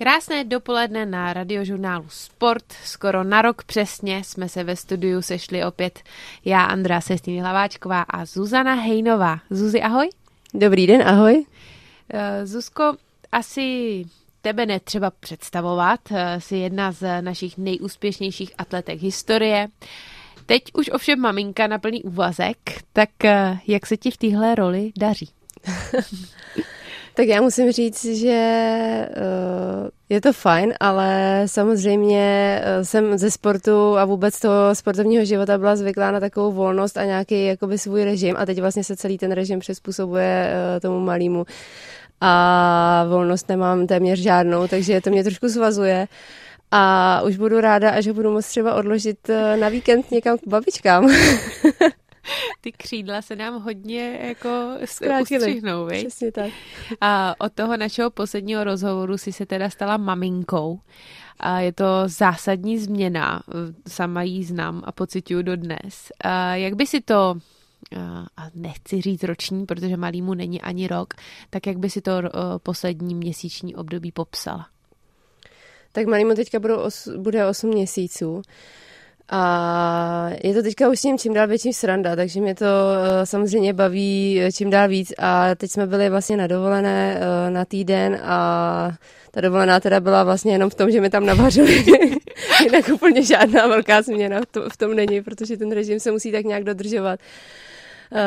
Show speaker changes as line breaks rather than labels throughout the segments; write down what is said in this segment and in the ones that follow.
Krásné dopoledne na radiožurnálu Sport. Skoro na rok přesně jsme se ve studiu sešli opět já, Andrá Sestýny Hlaváčková a Zuzana Hejnová. Zuzi, ahoj.
Dobrý den, ahoj.
Uh, Zuzko, asi tebe netřeba představovat. Uh, jsi jedna z našich nejúspěšnějších atletek historie. Teď už ovšem maminka na plný úvazek, tak uh, jak se ti v téhle roli daří?
Tak já musím říct, že uh, je to fajn, ale samozřejmě uh, jsem ze sportu a vůbec toho sportovního života byla zvyklá na takovou volnost a nějaký jakoby svůj režim a teď vlastně se celý ten režim přizpůsobuje uh, tomu malému a volnost nemám téměř žádnou, takže to mě trošku svazuje. A už budu ráda, až ho budu moct třeba odložit na víkend někam k babičkám.
ty křídla se nám hodně jako ustřihnou,
Přesně tak.
A od toho našeho posledního rozhovoru si se teda stala maminkou. A je to zásadní změna, sama ji znám a pocituju dodnes. A jak by si to a nechci říct roční, protože malýmu není ani rok, tak jak by si to poslední měsíční období popsala?
Tak malýmu teďka budou os, bude 8 měsíců. A je to teďka už s ním čím dál větší sranda, takže mě to uh, samozřejmě baví eh, čím dál víc. A teď jsme byli vlastně na dovolené uh, na týden a ta dovolená teda byla vlastně jenom v tom, že mi tam navařili. Jinak úplně žádná velká změna v tom není, protože ten režim se musí tak nějak dodržovat. Uh,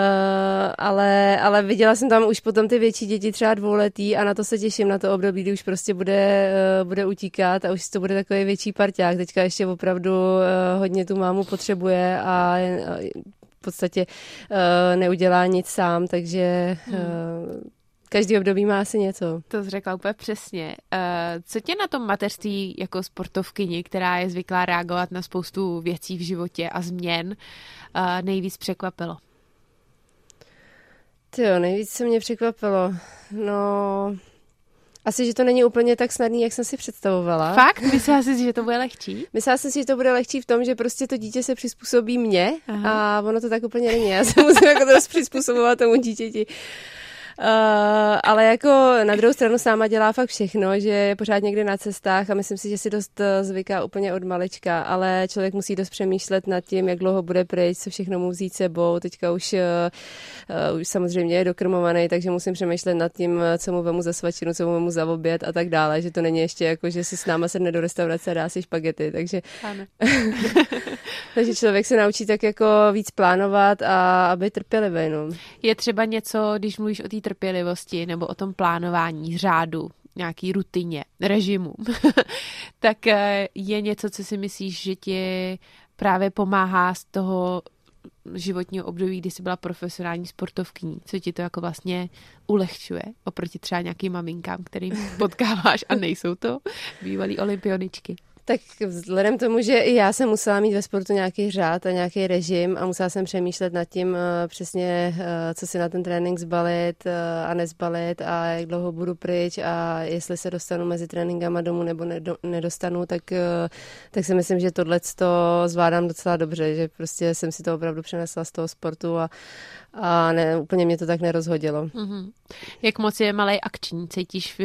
ale, ale viděla jsem tam už potom ty větší děti, třeba dvouletý a na to se těším, na to období, kdy už prostě bude, uh, bude utíkat a už to bude takový větší parťák. Teďka ještě opravdu uh, hodně tu mámu potřebuje a v podstatě neudělá nic sám, takže hmm. Každý období má asi něco.
To jsi řekla úplně přesně. Co tě na tom mateřství jako sportovkyni, která je zvyklá reagovat na spoustu věcí v životě a změn, nejvíc překvapilo?
Ty jo, nejvíc se mě překvapilo. No, asi, že to není úplně tak snadný, jak jsem si představovala.
Fakt? Myslela jsi, že to bude lehčí?
Myslela jsem si, že to bude lehčí v tom, že prostě to dítě se přizpůsobí mně Aha. a ono to tak úplně není. Já se musím jako to přizpůsobovat tomu dítěti. Uh, ale jako na druhou stranu sama dělá fakt všechno, že je pořád někde na cestách a myslím si, že si dost eh, zvyká úplně od malička, ale člověk musí dost přemýšlet nad tím, jak dlouho bude pryč, co všechno mu vzít sebou. Teďka už, uh, už samozřejmě je dokrmovaný, takže musím přemýšlet nad tím, co mu vemu za svačinu, co mu vemu za oběd a tak dále, že to není ještě jako, že si s náma sedne do restaurace a dá si špagety, takže takže člověk se naučí tak jako víc plánovat a aby trpělivý. No.
Je třeba něco, když mluvíš o té trpělivosti nebo o tom plánování, řádu, nějaký rutině, režimu, tak eh, je něco, co si myslíš, že ti právě pomáhá z toho životního období, kdy jsi byla profesionální sportovkyní, co ti to jako vlastně ulehčuje oproti třeba nějakým maminkám, kterým potkáváš a nejsou to bývalý olympioničky.
Tak vzhledem tomu, že i já jsem musela mít ve sportu nějaký řád a nějaký režim a musela jsem přemýšlet nad tím uh, přesně, uh, co si na ten trénink zbalit uh, a nezbalit a jak dlouho budu pryč a jestli se dostanu mezi tréninkama domů nebo nedo, nedostanu, tak, tak si myslím, že tohle to zvládám docela dobře, že prostě jsem si to opravdu přenesla z toho sportu a, a ne, úplně mě to tak nerozhodilo. Mm-hmm.
Jak moc je malý akční? Cítíš,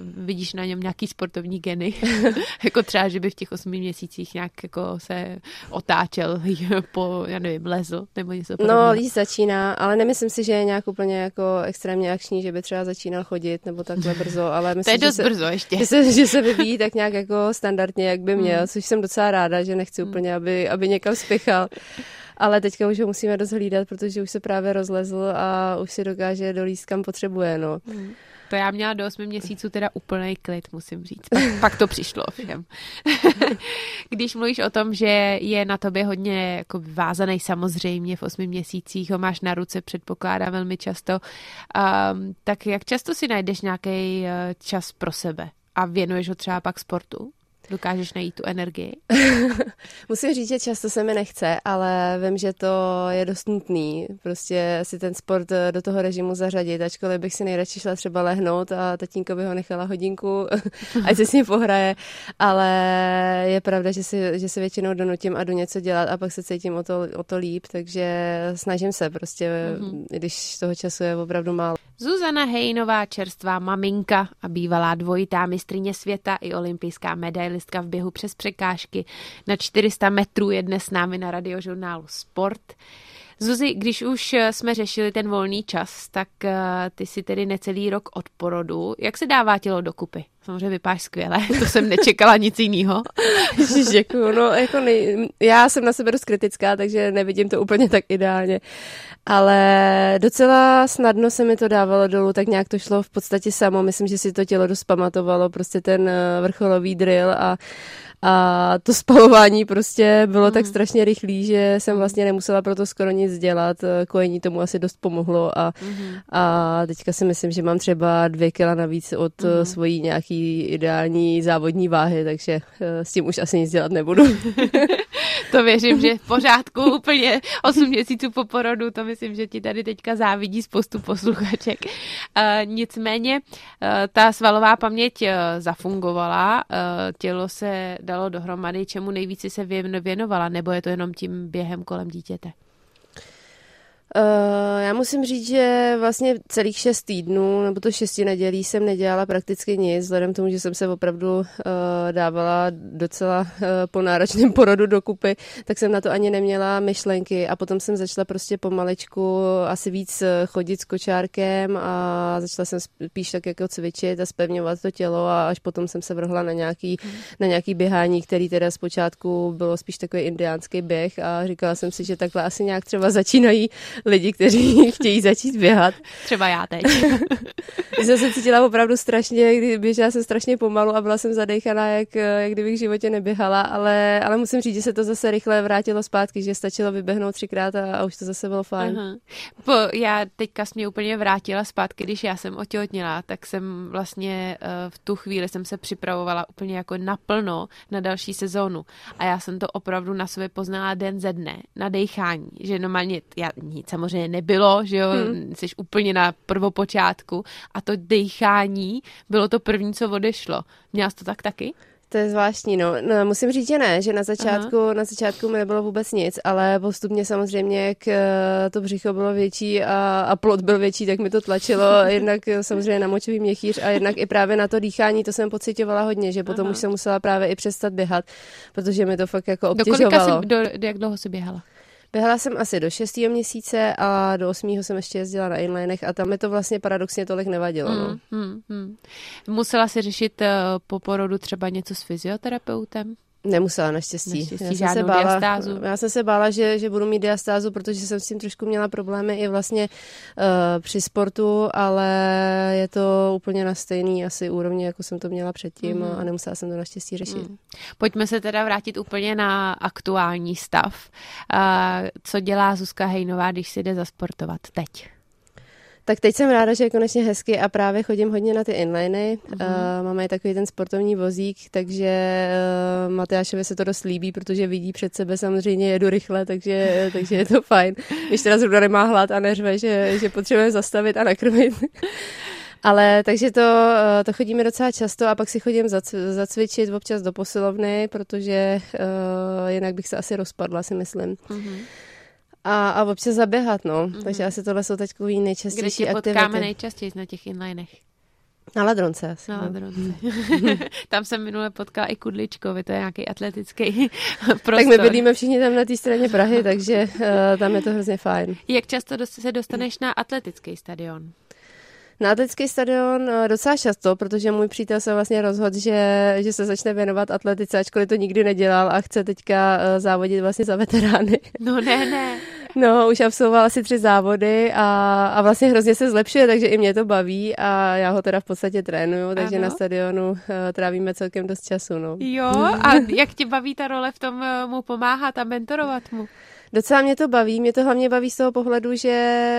vidíš na něm nějaký sportovní geny? jako třeba, že by v těch osmi měsících nějak jako se otáčel po, já nevím, lezu nebo něco
no, podobného. No, jí začíná, ale nemyslím si, že je nějak úplně jako extrémně akční, že by třeba začínal chodit nebo takhle brzo, ale myslím,
to je dost
že
se, brzo ještě.
Se, že se vyvíjí tak nějak jako standardně, jak by měl, hmm. což jsem docela ráda, že nechci hmm. úplně, aby, aby někam spěchal. Ale teďka už ho musíme dost hlídat, protože už se právě rozlezl a už si dokáže dolíst, kam potřebuje. No. Hmm.
To já měla do 8 měsíců teda úplný klid, musím říct. Pak, pak to přišlo všem. Když mluvíš o tom, že je na tobě hodně jako vázaný samozřejmě v 8 měsících, ho máš na ruce, předpokládám velmi často, um, tak jak často si najdeš nějaký uh, čas pro sebe a věnuješ ho třeba pak sportu? Dokážeš najít tu energii?
Musím říct, že často se mi nechce, ale vím, že to je dost nutný. Prostě si ten sport eh, do toho režimu zařadit, ačkoliv bych si nejradši šla třeba lehnout a tatínko by ho nechala hodinku, ať se s ním pohraje, ale je pravda, že si, že se většinou donutím a jdu něco dělat a pak se cítím o to, o to líp, takže snažím se prostě, mm-hmm. když toho času je opravdu málo.
Zuzana Hejnová, čerstvá maminka a bývalá dvojitá mistrině světa i olympijská medailistka v běhu přes překážky na 400 metrů je dnes s námi na radiožurnálu Sport. Zuzi, když už jsme řešili ten volný čas, tak eh, ty si tedy necelý rok od porodu. Jak se dává tělo dokupy? Samozřejmě vypáš skvěle, to jsem nečekala nic jiného.
Děkuju, no jako nej... já jsem na sebe dost kritická, takže nevidím to úplně tak ideálně, ale docela snadno se mi to dávalo dolů, tak nějak to šlo v podstatě samo, myslím, že si to tělo dost pamatovalo, prostě ten eh, vrcholový drill a a to spalování prostě bylo mm. tak strašně rychlý, že jsem vlastně nemusela pro to skoro nic dělat. Kojení tomu asi dost pomohlo a, mm. a teďka si myslím, že mám třeba dvě kila navíc od mm. svojí nějaký ideální závodní váhy, takže eh, s tím už asi nic dělat nebudu.
to věřím, že v pořádku úplně 8 měsíců po porodu, to myslím, že ti tady teďka závidí spoustu posluchaček. Uh, nicméně uh, ta svalová paměť uh, zafungovala, uh, tělo se dalo dohromady, čemu nejvíce se věnovala, nebo je to jenom tím během kolem dítěte?
Uh, já musím říct, že vlastně celých šest týdnů, nebo to šesti nedělí jsem nedělala prakticky nic, vzhledem k tomu, že jsem se opravdu uh, dávala docela uh, po náročném porodu dokupy, tak jsem na to ani neměla myšlenky a potom jsem začala prostě pomalečku asi víc chodit s kočárkem a začala jsem spíš tak jako cvičit a spevňovat to tělo a až potom jsem se vrhla na nějaký, mm. na nějaký běhání, který teda zpočátku bylo spíš takový indiánský běh a říkala jsem si, že takhle asi nějak třeba začínají lidi, kteří chtějí začít běhat.
Třeba já teď.
jsem se cítila opravdu strašně, kdy běžela jsem strašně pomalu a byla jsem zadechaná, jak, jak kdybych v životě neběhala, ale, ale musím říct, že se to zase rychle vrátilo zpátky, že stačilo vyběhnout třikrát a, a už to zase bylo fajn. Aha.
Po, já teďka jsem mě úplně vrátila zpátky, když já jsem otěhotněla, tak jsem vlastně uh, v tu chvíli jsem se připravovala úplně jako naplno na další sezónu a já jsem to opravdu na sobě poznala den ze dne, na dechání, že normálně já nic samozřejmě nebylo, že jo, hmm. jsi úplně na prvopočátku a to dechání bylo to první, co odešlo. Měla jsi to tak taky?
To je zvláštní, no. no. Musím říct, že ne, že na začátku, na začátku mi nebylo vůbec nic, ale postupně samozřejmě, jak eh, to břicho bylo větší a, a plot byl větší, tak mi to tlačilo jednak eh, samozřejmě na močový měchýř a jednak i právě na to dýchání, to jsem pocitovala hodně, že potom Aha. už jsem musela právě i přestat běhat, protože mi to fakt jako obtěžovalo. Do kolika
jsi, do, jak dlouho jsi běhala?
Běhala jsem asi do 6. měsíce a do 8. jsem ještě jezdila na inlinech a tam mi to vlastně paradoxně tolik nevadilo. No. Hmm, hmm,
hmm. Musela si řešit uh, po porodu třeba něco s fyzioterapeutem?
Nemusela, naštěstí.
naštěstí já, jsem se bála, diastázu.
já jsem se bála, že, že budu mít diastázu, protože jsem s tím trošku měla problémy i vlastně uh, při sportu, ale je to úplně na stejný asi úrovni, jako jsem to měla předtím mm. a nemusela jsem to naštěstí řešit. Mm.
Pojďme se teda vrátit úplně na aktuální stav. Uh, co dělá Zuzka Hejnová, když si jde zasportovat teď?
Tak teď jsem ráda, že je konečně hezky a právě chodím hodně na ty inliny. Mm-hmm. Uh, máme takový ten sportovní vozík, takže uh, Matyášovi se to dost líbí, protože vidí před sebe samozřejmě jedu rychle, takže, takže je to fajn. Když teda zrovna nemá hlad a neřve, že, že potřebujeme zastavit a nakrmit. Ale takže to, eh, to chodíme docela často a pak si chodím zacvičit občas do posilovny, protože uh, jinak bych se asi rozpadla, si myslím. Mm-hmm a, a občas zaběhat, no. Mm-hmm. Takže asi tohle jsou takový nejčastější
Kde
aktivity.
Potkáme nejčastěji na těch inlinech?
Na Ladronce asi.
Na no. Ladronce. tam jsem minule potkala i Kudličkovi, to je nějaký atletický prostor.
Tak my bydlíme všichni tam na té straně Prahy, takže uh, tam je to hrozně fajn.
Jak často se dostaneš na atletický stadion?
Na atletický stadion eh, docela často, protože můj přítel se vlastně rozhodl, že, že se začne věnovat atletice, ačkoliv to nikdy nedělal a chce teďka eh, závodit vlastně za veterány.
No ne, ne.
No, už absolvoval asi tři závody a, a vlastně hrozně se zlepšuje, takže i mě to baví a já ho teda v podstatě trénuju, takže ano. na stadionu uh, trávíme celkem dost času. No.
Jo, a jak tě baví ta role v tom mu pomáhat a mentorovat mu?
Docela mě to baví, mě to hlavně baví z toho pohledu, že,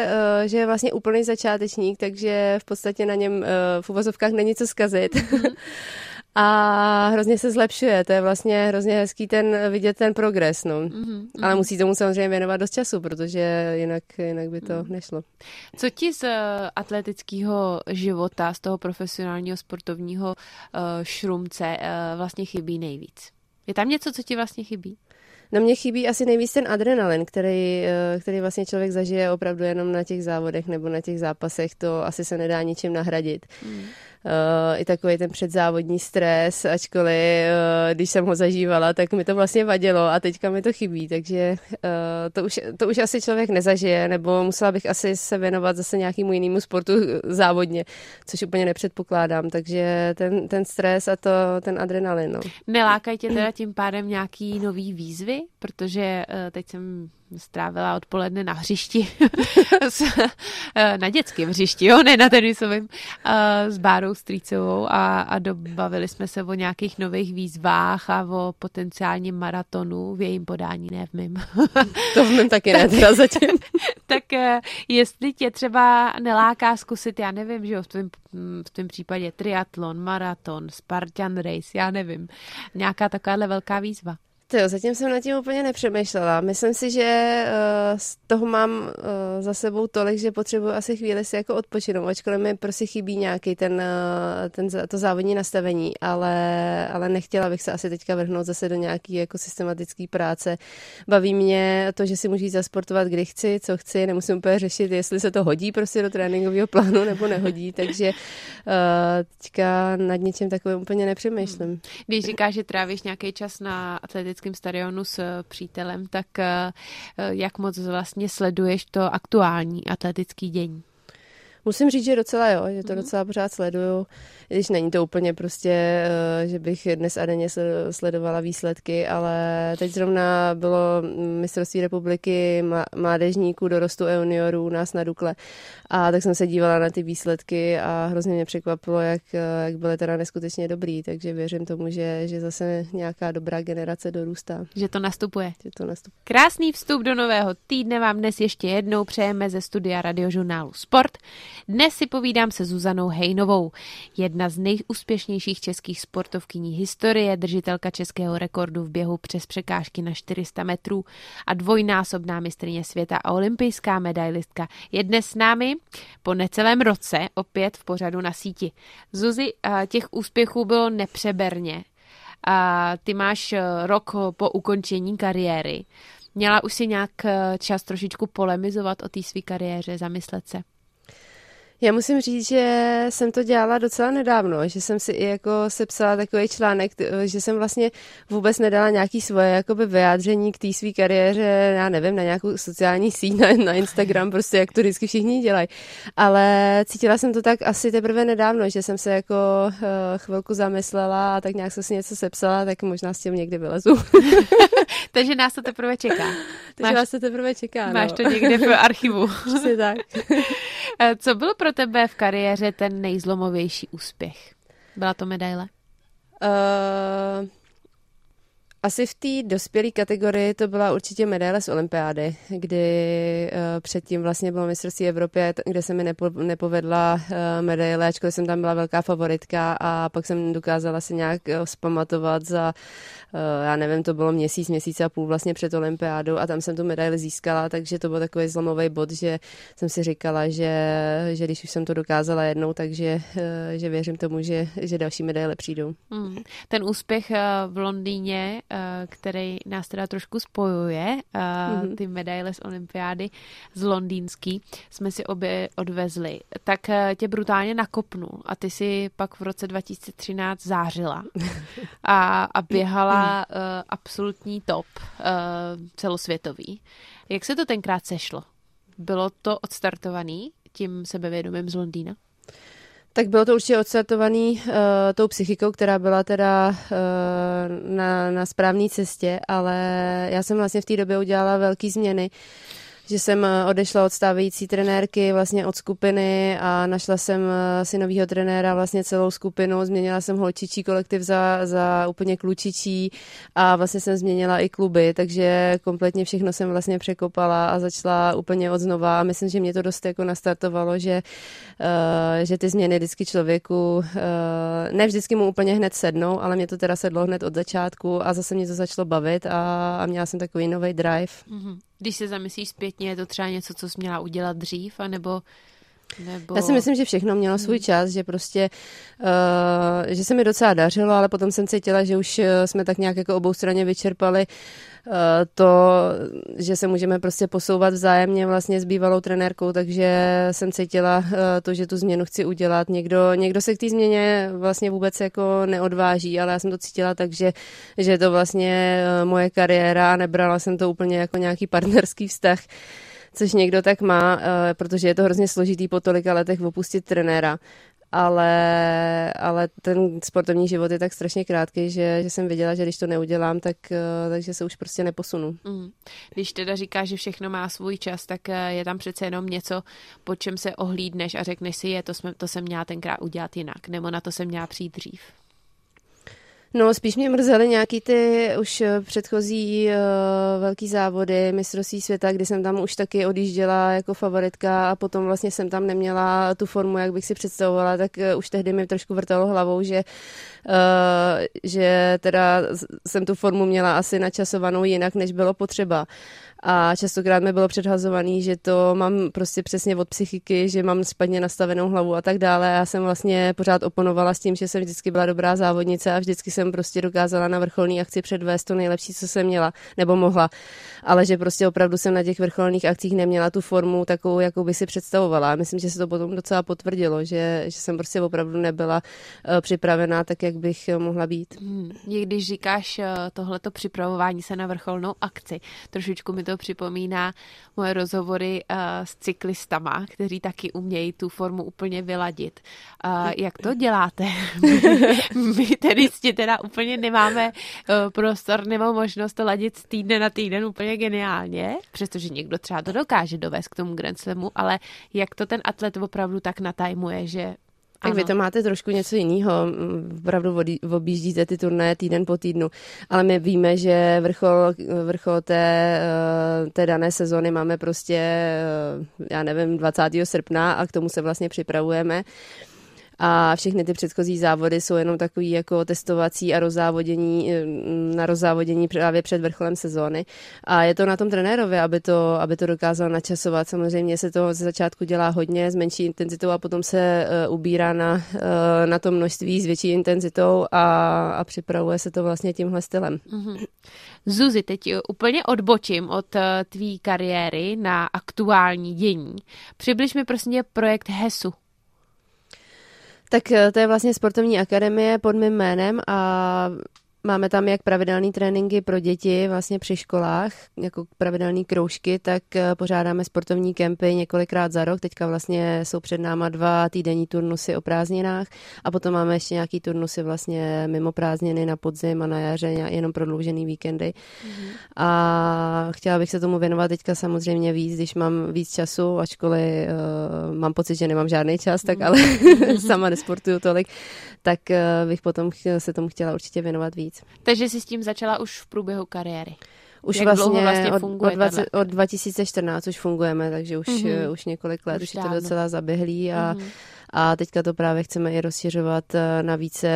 eh, že je vlastně úplný začátečník, takže v podstatě na něm eh, v uvozovkách není co zkazit. Mm-hmm. a hrozně se zlepšuje. To je vlastně hrozně hezký ten vidět ten progres, no. Mm-hmm. Ale musí tomu samozřejmě věnovat dost času, protože jinak, jinak by to mm. nešlo.
Co ti z eh, atletického života, z toho profesionálního sportovního šrumce vlastně chybí nejvíc? Je tam něco, co ti vlastně chybí?
No mě chybí asi nejvíc ten adrenalin, který, eh, který vlastně člověk zažije opravdu jenom na těch závodech nebo na těch zápasech. To asi se nedá ničím nahradit. Mm. Uh, i takový ten předzávodní stres, ačkoliv uh, když jsem ho zažívala, tak mi to vlastně vadilo a teďka mi to chybí, takže uh, to, už, to už asi člověk nezažije, nebo musela bych asi se věnovat zase nějakému jinému sportu závodně, což úplně nepředpokládám, takže ten, ten stres a to, ten adrenalin. No.
Nelákají tě teda tím pádem nějaký nový výzvy, protože teď jsem strávila odpoledne na hřišti, eh, na dětském hřišti, jo, ne na tenisovém, eh, s Bárou Strýcovou a, a dobavili jsme se o nějakých nových výzvách a o potenciálním maratonu v jejím podání, ne v mým.
to v mým taky ne, teda zatím.
tak eh, jestli tě třeba neláká zkusit, já nevím, že jo, v tvém, v tvém případě triatlon, maraton, Spartan Race, já nevím, nějaká takováhle velká výzva.
To jo, zatím jsem nad tím úplně nepřemýšlela. Myslím si, že uh, z toho mám uh, za sebou tolik, že potřebuji asi chvíli si jako odpočinout, ačkoliv mi prostě chybí nějaký ten, uh, ten, to závodní nastavení, ale, ale nechtěla bych se asi teďka vrhnout zase do nějaký jako systematický práce. Baví mě to, že si můžu jít zasportovat, kdy chci, co chci, nemusím úplně řešit, jestli se to hodí prostě do tréninkového plánu nebo nehodí, takže teďka nad něčím takovým úplně nepřemýšlím.
Když říkáš, že trávíš nějaký čas na atletické olympijském stadionu s eh, přítelem, tak eh, eh, jak moc vlastně sleduješ to aktuální atletický dění?
Musím říct, že docela jo, že to mm. docela pořád sleduju, když není to úplně prostě, eh, že bych dnes a denně sledovala výsledky, ale teď zrovna bylo mistrovství republiky mládežníků dorostu e juniorů u nás na Dukle a tak jsem se dívala na ty výsledky a hrozně mě překvapilo, jak, jak byly teda neskutečně dobrý, takže věřím tomu, že, že zase nějaká dobrá generace dorůstá.
Že to nastupuje.
Že to nastupuje.
Krásný vstup do nového týdne vám dnes ještě jednou přejeme ze studia radiožurnálu Sport. Dnes si povídám se Zuzanou Hejnovou, jedna z nejúspěšnějších českých sportovkyní historie, držitelka českého rekordu v běhu přes překážky na 400 metrů a dvojnásobná mistrně světa a olympijská medailistka je dnes s námi po necelém roce opět v pořadu na síti. Zuzi, těch úspěchů bylo nepřeberně. Ty máš e, rok po ukončení kariéry. Měla už si nějak e, čas trošičku polemizovat o té své kariéře, zamyslet se?
Já musím říct, že jsem to dělala docela nedávno, že jsem si i jako sepsala takový článek, že jsem vlastně vůbec nedala nějaký svoje jakoby vyjádření k té své kariéře, já nevím, na nějakou sociální síť, na, na Instagram, prostě jak to vždycky všichni dělají. Ale cítila jsem to tak asi teprve nedávno, že jsem se jako uh, chvilku zamyslela a tak nějak jsem si něco sepsala, tak možná s tím někdy vylezu.
Takže nás to teprve čeká.
Takže máš, vás to teprve čeká.
Máš no. to někde v archivu.
Přesně tak.
Eh, co bylo pro tebe v kariéře ten nejzlomovější úspěch? Byla to medaile? Uh,
asi v té dospělé kategorii to byla určitě medaile z olympiády, kdy uh, předtím vlastně bylo mistrovství Evropy, kde se mi nepo, nepovedla uh, medaile, ačkoliv jsem tam byla velká favoritka a pak jsem dokázala si nějak uh, zpamatovat za, uh, já nevím, to bylo měsíc, měsíc a půl vlastně před olympiádou a tam jsem tu medaili získala, takže to byl takový zlomový bod, že jsem si říkala, že, že když už jsem to dokázala jednou, takže uh, že věřím tomu, že, že další medaile přijdou. Hmm.
Ten úspěch v Londýně Eh, který nás teda trošku spojuje, mm-hmm. ty medaile z olympiády z londýnský, jsme si obě odvezli, tak eh, tě brutálně nakopnu a ty si pak v roce 2013 zářila a, a běhala uh, absolutní top uh, celosvětový. Jak se to tenkrát sešlo? Bylo to odstartovaný tím sebevědomím z Londýna?
Tak bylo to určitě odstartovaný uh, tou psychikou, která byla teda uh, na, na správné cestě, ale já jsem vlastně v té době udělala velké změny. Že jsem eh, odešla od stávající trenérky vlastně od skupiny a našla jsem eh, si novýho trenéra vlastně celou skupinu, změnila jsem holčičí kolektiv za, za úplně klučičí a vlastně jsem změnila i kluby, takže kompletně všechno jsem vlastně překopala a začala úplně od znova a myslím, že mě to dost jako nastartovalo, že, uh, že ty změny vždycky člověku, uh, ne vždycky mu úplně hned sednou, ale mě to teda sedlo hned od začátku a zase mě to začalo bavit a, a měla jsem takový nový drive.
Mm-hmm. Když se zamyslíš zpětně, je to třeba něco, co jsi měla udělat dřív, anebo Nebo...
Já si myslím, že všechno mělo svůj čas, že prostě, uh, že se mi docela dařilo, ale potom jsem cítila, že už jsme tak nějak jako obou straně vyčerpali Eh, to, že se můžeme prostě posouvat vzájemně vlastně s bývalou trenérkou, takže jsem cítila eh, to, že tu změnu chci udělat. Někdo, někdo se k té změně vlastně vůbec jako neodváží, ale já jsem to cítila tak, že, že je to vlastně eh, moje kariéra a nebrala jsem to úplně jako nějaký partnerský vztah což někdo tak má, protože je to hrozně složitý po tolika letech opustit trenéra ale, ale ten sportovní život je tak strašně krátký, že, že jsem viděla, že když to neudělám, tak, eh, takže se už prostě neposunu. Mm.
Když teda říkáš, že všechno má svůj čas, tak eh, je tam přece jenom něco, po čem se ohlídneš a řekneš si, je, to, jsme, to jsem měla tenkrát udělat jinak, nebo na to jsem měla přijít dřív.
No, spíš mě mrzely nějaký ty už eh, předchozí uh, velký závody, mistrovství světa, kdy jsem tam už taky odjížděla jako favoritka a potom vlastně jsem tam neměla tu formu, jak bych si představovala, tak uh, už tehdy mi trošku vrtalo hlavou, že, uh, že teda jsem tu formu měla asi načasovanou jinak, než bylo potřeba. Uh, a častokrát mi bylo předhazovaný, že to mám prostě přesně od psychiky, že mám špatně nastavenou hlavu a tak dále. Já jsem vlastně pořád oponovala s tím, že jsem vždycky byla dobrá závodnice a vždycky jsem prostě dokázala na vrcholní akci předvést to nejlepší, co jsem měla nebo mohla. Ale že prostě opravdu jsem na těch vrcholných akcích neměla tu formu takovou, jakou by si představovala. Myslím, že se to potom docela potvrdilo, že, že jsem prostě opravdu nebyla uh, připravená tak, jak bych mohla být. Hmm.
Když říkáš uh, tohleto připravování se na vrcholnou akci, trošičku mi to připomíná moje rozhovory uh, s cyklistama, kteří taky umějí tu formu úplně vyladit. Uh, jak to děláte? My tedy teda úplně nemáme uh, prostor nebo možnost to ladit z týdne na týden úplně geniálně, přestože někdo třeba to dokáže dovést k tomu Grand Slamu, ale jak to ten atlet opravdu tak natajmuje, že
tak ano. vy to máte trošku něco jiného. Opravdu objíždíte ty turné týden po týdnu. Ale my víme, že vrchol, vrchol té, eh, té dané sezony máme prostě, eh, já nevím, 20. srpna a k tomu se vlastně připravujeme a všechny ty předchozí závody jsou jenom takový jako testovací a rozzávodění, na rozzávodění právě před vrcholem sezóny. A je to na tom trenérovi, aby to, aby to dokázal načasovat. Samozřejmě se to ze začátku dělá hodně s menší intenzitou a potom se uh, ubírá na, uh, na to množství s větší intenzitou a, a připravuje se to vlastně tímhle stylem. Mm-hmm.
Zuzi, teď úplně odbočím od eh, tvý kariéry na aktuální dění. Přibliž mi prosím projekt HESu.
Tak eh, to je vlastně sportovní akademie pod mým jménem a Máme tam jak pravidelné tréninky pro děti vlastně při školách, jako pravidelné kroužky, tak eh, pořádáme sportovní kempy několikrát za rok. Teďka vlastně jsou před náma dva týdenní turnusy o prázdninách a potom máme ještě nějaký turnusy vlastně mimo prázdniny na podzim a na jaře, jenom prodloužený víkendy. Mm-hmm. A chtěla bych se tomu věnovat teďka samozřejmě víc, když mám víc času, ačkoliv uh, mám pocit, že nemám žádný čas, tak mhm. ale sama nesportuju tolik, tak uh, bych potom se tomu chtěla určitě věnovat víc.
Takže jsi s tím začala už v průběhu kariéry.
Už Jak vlastně, vlastně od, od, 20, od 2014 už fungujeme, takže už, mm-hmm. už několik let, už, už je to docela zaběhlý a, mm-hmm. a teďka to právě chceme i rozšiřovat eh, na více,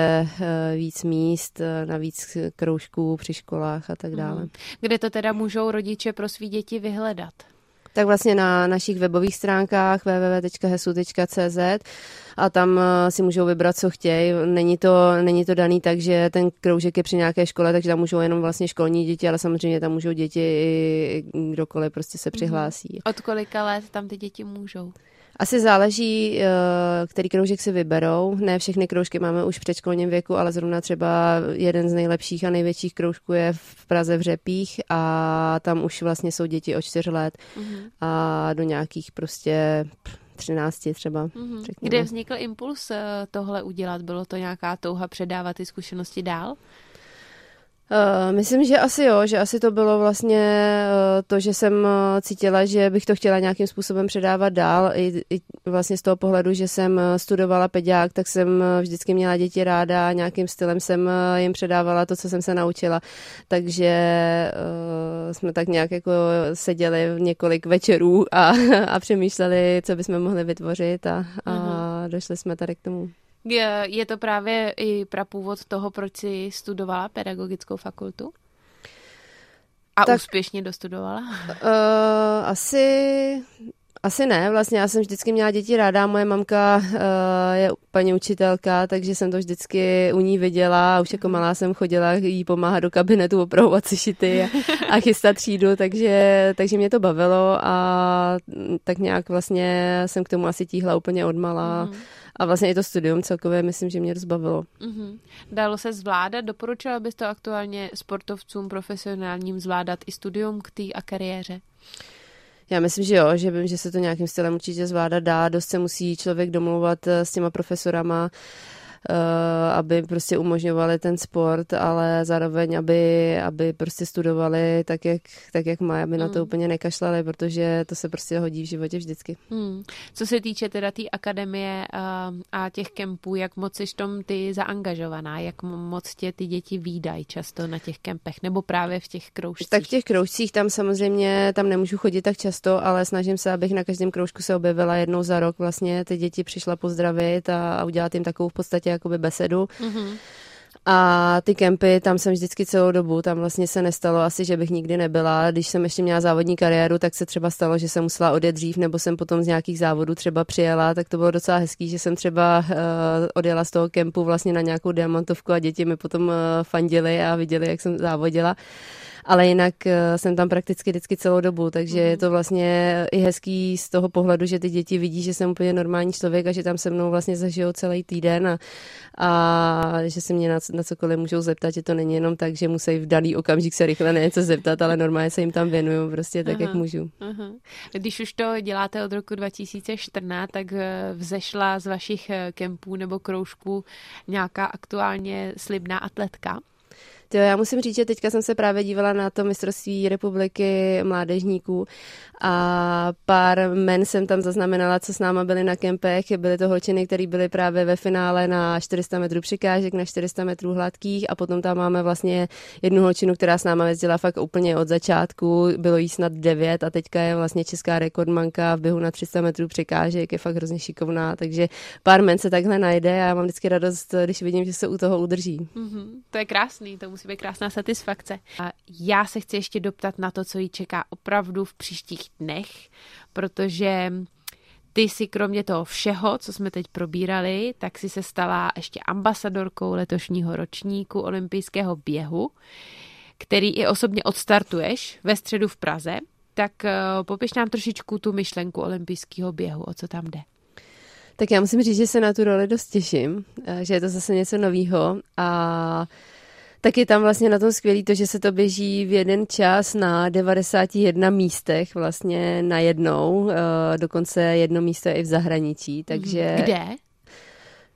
eh, víc míst, na víc kroužků při školách a tak dále. Mm-hmm.
Kde to teda můžou rodiče pro svý děti vyhledat?
Tak vlastně na našich webových stránkách www.hesu.cz a tam eh, si můžou vybrat, co chtějí. Není to, není to daný tak, že ten kroužek je při nějaké škole, takže tam můžou jenom vlastně školní děti, ale samozřejmě tam můžou děti i kdokoliv prostě se mhm. přihlásí.
Od kolika let tam ty děti můžou?
Asi záleží, eh, který kroužek si vyberou. Ne všechny kroužky máme už v předškolním věku, ale zrovna třeba jeden z nejlepších a největších kroužků je v Praze v Řepích a tam už vlastně jsou děti od čtyř let mm-hmm. a do nějakých prostě 13 třeba. Mm-hmm.
Kde vznikl impuls eh, tohle udělat? Bylo to nějaká touha předávat ty zkušenosti dál?
Uh, myslím, že asi jo, že asi to bylo vlastně uh, to, že jsem uh, cítila, že bych to chtěla nějakým způsobem předávat dál. I, I vlastně z toho pohledu, že jsem studovala pediák, tak jsem vždycky měla děti ráda a nějakým stylem jsem jim předávala to, co jsem se naučila. Takže uh, jsme tak nějak jako seděli několik večerů a, a přemýšleli, co bychom mohli vytvořit a, a uh-huh. došli jsme tady k tomu.
Je, to právě i prapůvod toho, proč jsi studovala pedagogickou fakultu? A tak, úspěšně dostudovala?
Uh, asi Asi ne, vlastně já jsem vždycky měla děti ráda, moje mamka uh, je paní učitelka, takže jsem to vždycky u ní viděla a už jako malá jsem chodila jí pomáhat do kabinetu opravovat si šity a, a chystat třídu, takže, takže mě to bavilo a tak nějak vlastně jsem k tomu asi tíhla úplně odmala. Mm. A vlastně i to studium celkově myslím, že mě rozbavilo.
Mm-hmm. Dalo se zvládat? Doporučila bys to aktuálně sportovcům profesionálním zvládat i studium k té a kariéře?
Já myslím, že jo, že vím, že se to nějakým stylem určitě zvládat dá. Dost se musí člověk domlouvat eh, s těma profesorama, Eh, aby prostě umožňovali ten sport, ale zároveň, aby, aby prostě studovali tak, jak, tak, jak má, aby mm. na to hmm. úplně nekašlali, protože to se prostě hodí v životě vždycky. Mm.
Co se týče teda té tý akademie uh, a těch kempů, jak moc jsi tom ty zaangažovaná, jak moc tě ty děti výdají často na těch kempech, nebo právě v těch kroužcích?
Tak v těch kroužcích tam samozřejmě, tam nemůžu chodit tak často, ale snažím se, abych na každém kroužku se objevila jednou za rok vlastně, ty děti přišla pozdravit a, a udělat jim takovou v podstatě jakoby besedu. Mm-hmm. A ty kempy, tam jsem vždycky celou dobu, tam vlastně se nestalo asi, že bych nikdy nebyla. Když jsem ještě měla závodní kariéru, tak se třeba stalo, že jsem musela odjet dřív, nebo jsem potom z nějakých závodů třeba přijela, tak to bylo docela hezký, že jsem třeba uh, odjela z toho kempu vlastně na nějakou diamantovku a děti mi potom uh, fandili a viděli, jak jsem závodila ale jinak eh, jsem tam prakticky vždycky celou dobu, takže je to vlastně i hezký z toho pohledu, že ty děti vidí, že jsem úplně normální člověk a že tam se mnou vlastně zažijou celý týden a, a že se mě na, na cokoliv můžou zeptat, že to není jenom tak, že musí v daný okamžik se rychle něco zeptat, ale normálně se jim tam věnuju prostě tak, aha, jak můžu. Aha.
Když už to děláte od roku 2014, tak eh, vzešla z vašich eh, kempů nebo kroužků nějaká aktuálně slibná atletka?
Jo, já musím říct, že teďka jsem se právě dívala na to mistrovství republiky mládežníků a pár men jsem tam zaznamenala, co s náma byli na kempech. Byly to holčiny, které byly právě ve finále na 400 metrů přikážek, na 400 metrů hladkých a potom tam máme vlastně jednu holčinu, která s náma jezdila fakt úplně od začátku. Bylo jí snad 9 a teďka je vlastně česká rekordmanka v běhu na 300 metrů přikážek, je fakt hrozně šikovná, takže pár men se takhle najde a já mám vždycky radost, když vidím, že se u toho udrží.
Mm-hmm. To je krásný, to musí být krásná satisfakce. A já se chci ještě doptat na to, co jí čeká opravdu v příštích dnech, protože ty si kromě toho všeho, co jsme teď probírali, tak si se stala ještě ambasadorkou letošního ročníku olympijského běhu, který i osobně odstartuješ ve středu v Praze. Tak uh, popiš nám trošičku tu myšlenku olympijského běhu, o co tam jde.
Tak já musím říct, že se na tu roli dost těším, eh, že je to zase něco novýho a tak je tam vlastně na tom skvělý to, že se to běží v jeden čas na 91 místech vlastně na jednou, eh, dokonce jedno místo je i v zahraničí, takže...
Kde?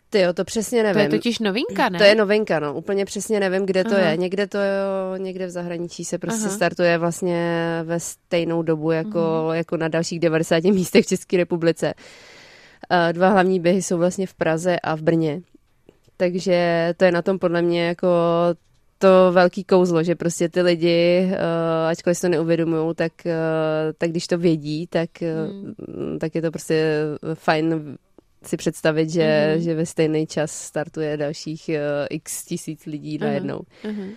Ty jo, to přesně nevím.
To je totiž novinka, ne?
To je novinka, no. Úplně přesně nevím, kde to Aha. je. Někde to jo, někde v zahraničí se prostě Aha. startuje vlastně ve stejnou dobu jako, uh-huh. jako na dalších 90 místech v České republice. Eh, dva hlavní běhy jsou vlastně v Praze a v Brně. Takže to je na tom podle mě jako to velký kouzlo, že prostě ty lidi, uh, ačkoliv si to neuvědomují, tak, uh, tak když to vědí, tak, uh, tak je to prostě fajn si představit, že, mm-hmm. že ve stejný čas startuje dalších uh, x tisíc lidí najednou. Mm-hmm.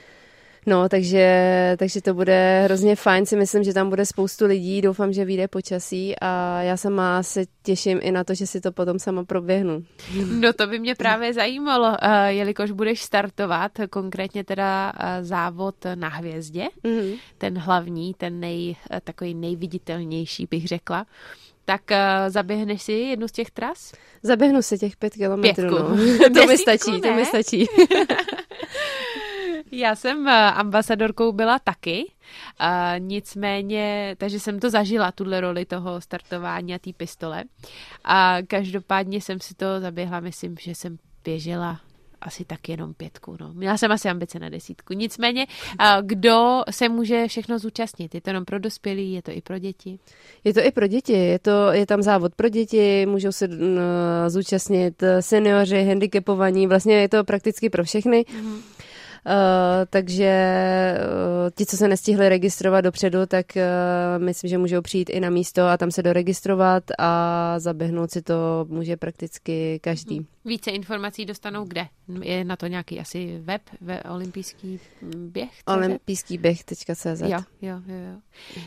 No, takže, takže to bude hrozně fajn, si myslím, že tam bude spoustu lidí, doufám, že vyjde počasí a já sama se těším i na to, že si to potom sama proběhnu.
No to by mě právě zajímalo, eh, jelikož budeš startovat, konkrétně teda eh, závod na hvězdě, mm-hmm. ten hlavní, ten nej, eh, takový nejviditelnější bych řekla, tak uh, zaběhneš si jednu z těch tras?
Zaběhnu si těch pět kilometrů. No. to mi stačí, ne? to mi stačí.
Já jsem eh, ambasadorkou byla taky, a nicméně, takže jsem to zažila, tuhle roli toho startování a té pistole. A každopádně jsem si to zaběhla, myslím, že jsem běžela asi tak jenom pětku. No. Měla jsem asi ambice na desítku. Nicméně, kdo se může všechno zúčastnit? Je to jenom pro dospělí, je to i pro děti?
Je to i pro děti. Je, to, je tam závod pro děti, můžou se zúčastnit seniori, handicapovaní, vlastně je to prakticky pro všechny. Mm-hmm. Uh, takže uh, ti, co se nestihli registrovat dopředu, tak uh, myslím, že můžou přijít i na místo a tam se doregistrovat a zaběhnout si to může prakticky každý.
Více informací dostanou kde? Je na to nějaký asi web, ve olympijský běh?
Olympijský běh.cz
Jo, jo, jo, jo.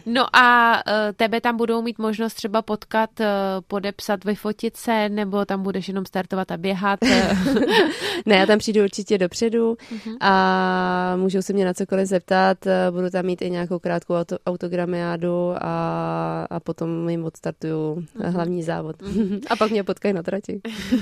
No a uh, tebe tam budou mít možnost třeba potkat, uh, podepsat, vyfotit se, nebo tam budeš jenom startovat a běhat?
ne, já tam přijdu určitě dopředu uh-huh. a můžou se mě na cokoliv zeptat. Budu tam mít i nějakou krátkou auto, autogramiádu a, a potom jim odstartuju uh-huh. hlavní závod. Uh-huh. a pak mě potkají na trati.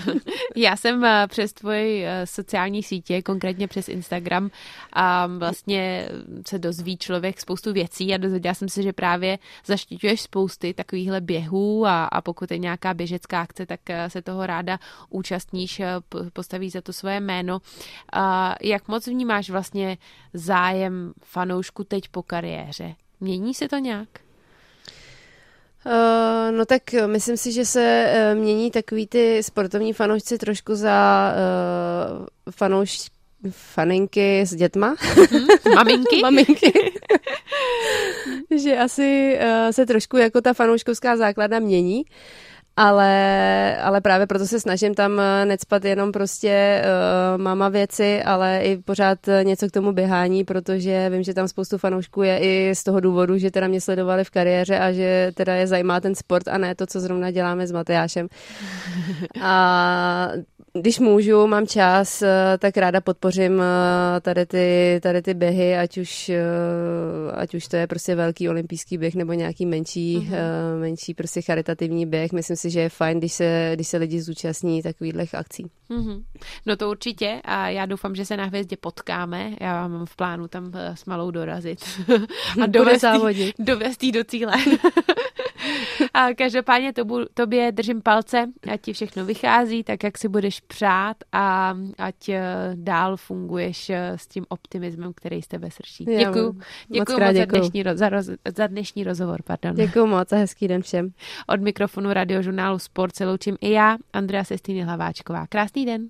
Já jsem eh, přes tvoje eh, sociální sítě, konkrétně přes Instagram, a vlastně se dozví člověk spoustu věcí a dozvěděla jsem se, že právě zaštiťuješ spousty takovýchhle běhů a, a pokud je nějaká běžecká akce, tak eh, se toho ráda účastníš, postavíš za to svoje jméno. A jak moc vnímáš vlastně zájem fanoušku teď po kariéře? Mění se to nějak?
Uh, no tak myslím si, že se uh, mění takový ty sportovní fanoušci trošku za uh, fanouš, faninky s dětma.
Mm, maminky?
maminky. že asi uh, se trošku jako ta fanouškovská základna mění. Ale, ale právě proto se snažím tam eh, necpat jenom prostě uh, mama věci, ale i pořád něco k tomu běhání, protože vím, že tam spoustu fanoušků je i z toho důvodu, že teda mě sledovali v kariéře a že teda je zajímá ten sport a ne to, co zrovna děláme s Matejášem. A když můžu, mám čas, eh, tak ráda podpořím tady ty, tady ty běhy, ať už, ať už to je prostě velký olympijský běh nebo nějaký menší, uh-huh. menší prostě charitativní běh. Myslím si, že je fajn, když se, když se lidi zúčastní takových akcí.
Mm-hmm. No to určitě a já doufám, že se na hvězdě potkáme. Já mám v plánu tam eh, s malou dorazit
a dovést
jí do cíle. a každopádně to bu, tobě držím palce, ať ti všechno vychází, tak jak si budeš přát a ať eh, dál funguješ eh, s tím optimismem, který jste ve srší. Děkuju. Děkuju moc, moc za, dnešní, za, roz, za dnešní rozhovor. Pardon.
Děkuju moc a hezký den všem.
Od mikrofonu radiožurnálu Sport se loučím i já, Andrea Sestýny Hlaváčková. Krásný den.